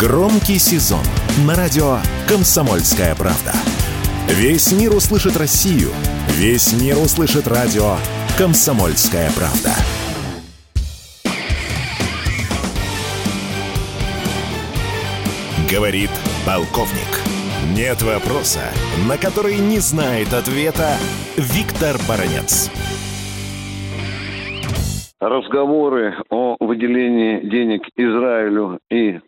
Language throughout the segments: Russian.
Громкий сезон на радио «Комсомольская правда». Весь мир услышит Россию. Весь мир услышит радио «Комсомольская правда». Говорит полковник. Нет вопроса, на который не знает ответа Виктор Баранец. Разговоры о выделении денег Израилю и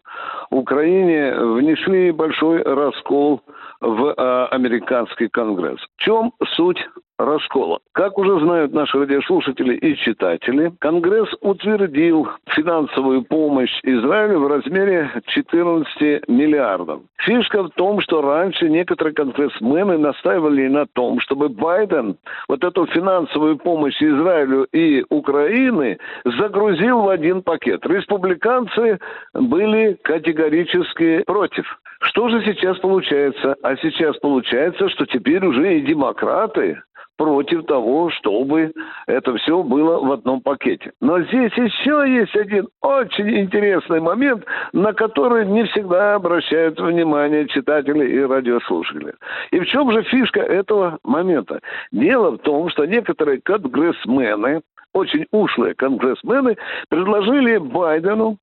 Украине внесли большой раскол в э, американский конгресс. В чем суть раскола. Как уже знают наши радиослушатели и читатели, Конгресс утвердил финансовую помощь Израилю в размере 14 миллиардов. Фишка в том, что раньше некоторые конгрессмены настаивали на том, чтобы Байден вот эту финансовую помощь Израилю и Украины загрузил в один пакет. Республиканцы были категорически против. Что же сейчас получается? А сейчас получается, что теперь уже и демократы против того, чтобы это все было в одном пакете. Но здесь еще есть один очень интересный момент, на который не всегда обращают внимание читатели и радиослушатели. И в чем же фишка этого момента? Дело в том, что некоторые конгрессмены, очень ушлые конгрессмены, предложили Байдену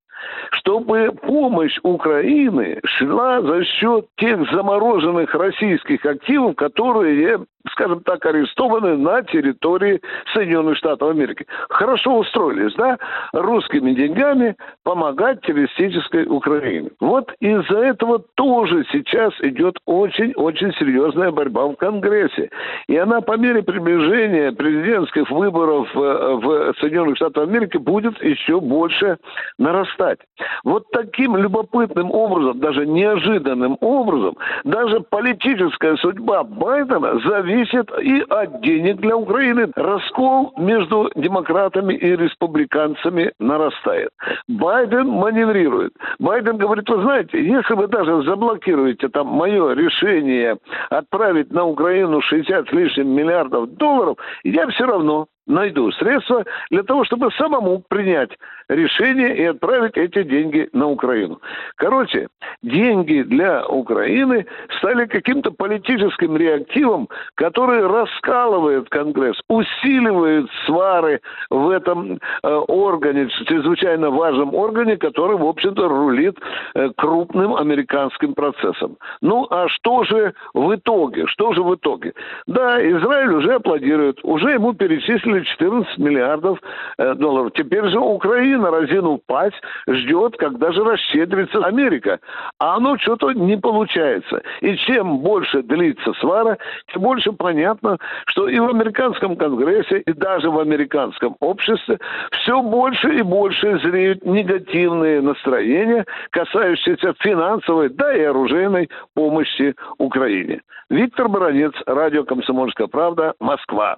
чтобы помощь Украины шла за счет тех замороженных российских активов, которые скажем так, арестованы на территории Соединенных Штатов Америки. Хорошо устроились, да, русскими деньгами помогать террористической Украине. Вот из-за этого тоже сейчас идет очень-очень серьезная борьба в Конгрессе. И она по мере приближения президентских выборов э, в Соединенных Штатах Америки будет еще больше нарастать. Вот таким любопытным образом, даже неожиданным образом, даже политическая судьба Байдена зависит зависит и от денег для Украины. Раскол между демократами и республиканцами нарастает. Байден маневрирует. Байден говорит, вы знаете, если вы даже заблокируете там мое решение отправить на Украину 60 с лишним миллиардов долларов, я все равно найду средства для того, чтобы самому принять решение и отправить эти деньги на Украину. Короче, деньги для Украины стали каким-то политическим реактивом, который раскалывает Конгресс, усиливает свары в этом э, органе, чрезвычайно важном органе, который, в общем-то, рулит э, крупным американским процессом. Ну, а что же в итоге? Что же в итоге? Да, Израиль уже аплодирует, уже ему перечислили выделили 14 миллиардов э, долларов. Теперь же Украина, разинув пасть, ждет, когда же расщедрится Америка. А оно что-то не получается. И чем больше длится свара, тем больше понятно, что и в американском конгрессе, и даже в американском обществе все больше и больше зреют негативные настроения, касающиеся финансовой, да и оружейной помощи Украине. Виктор Баранец, радио «Комсомольская правда», Москва.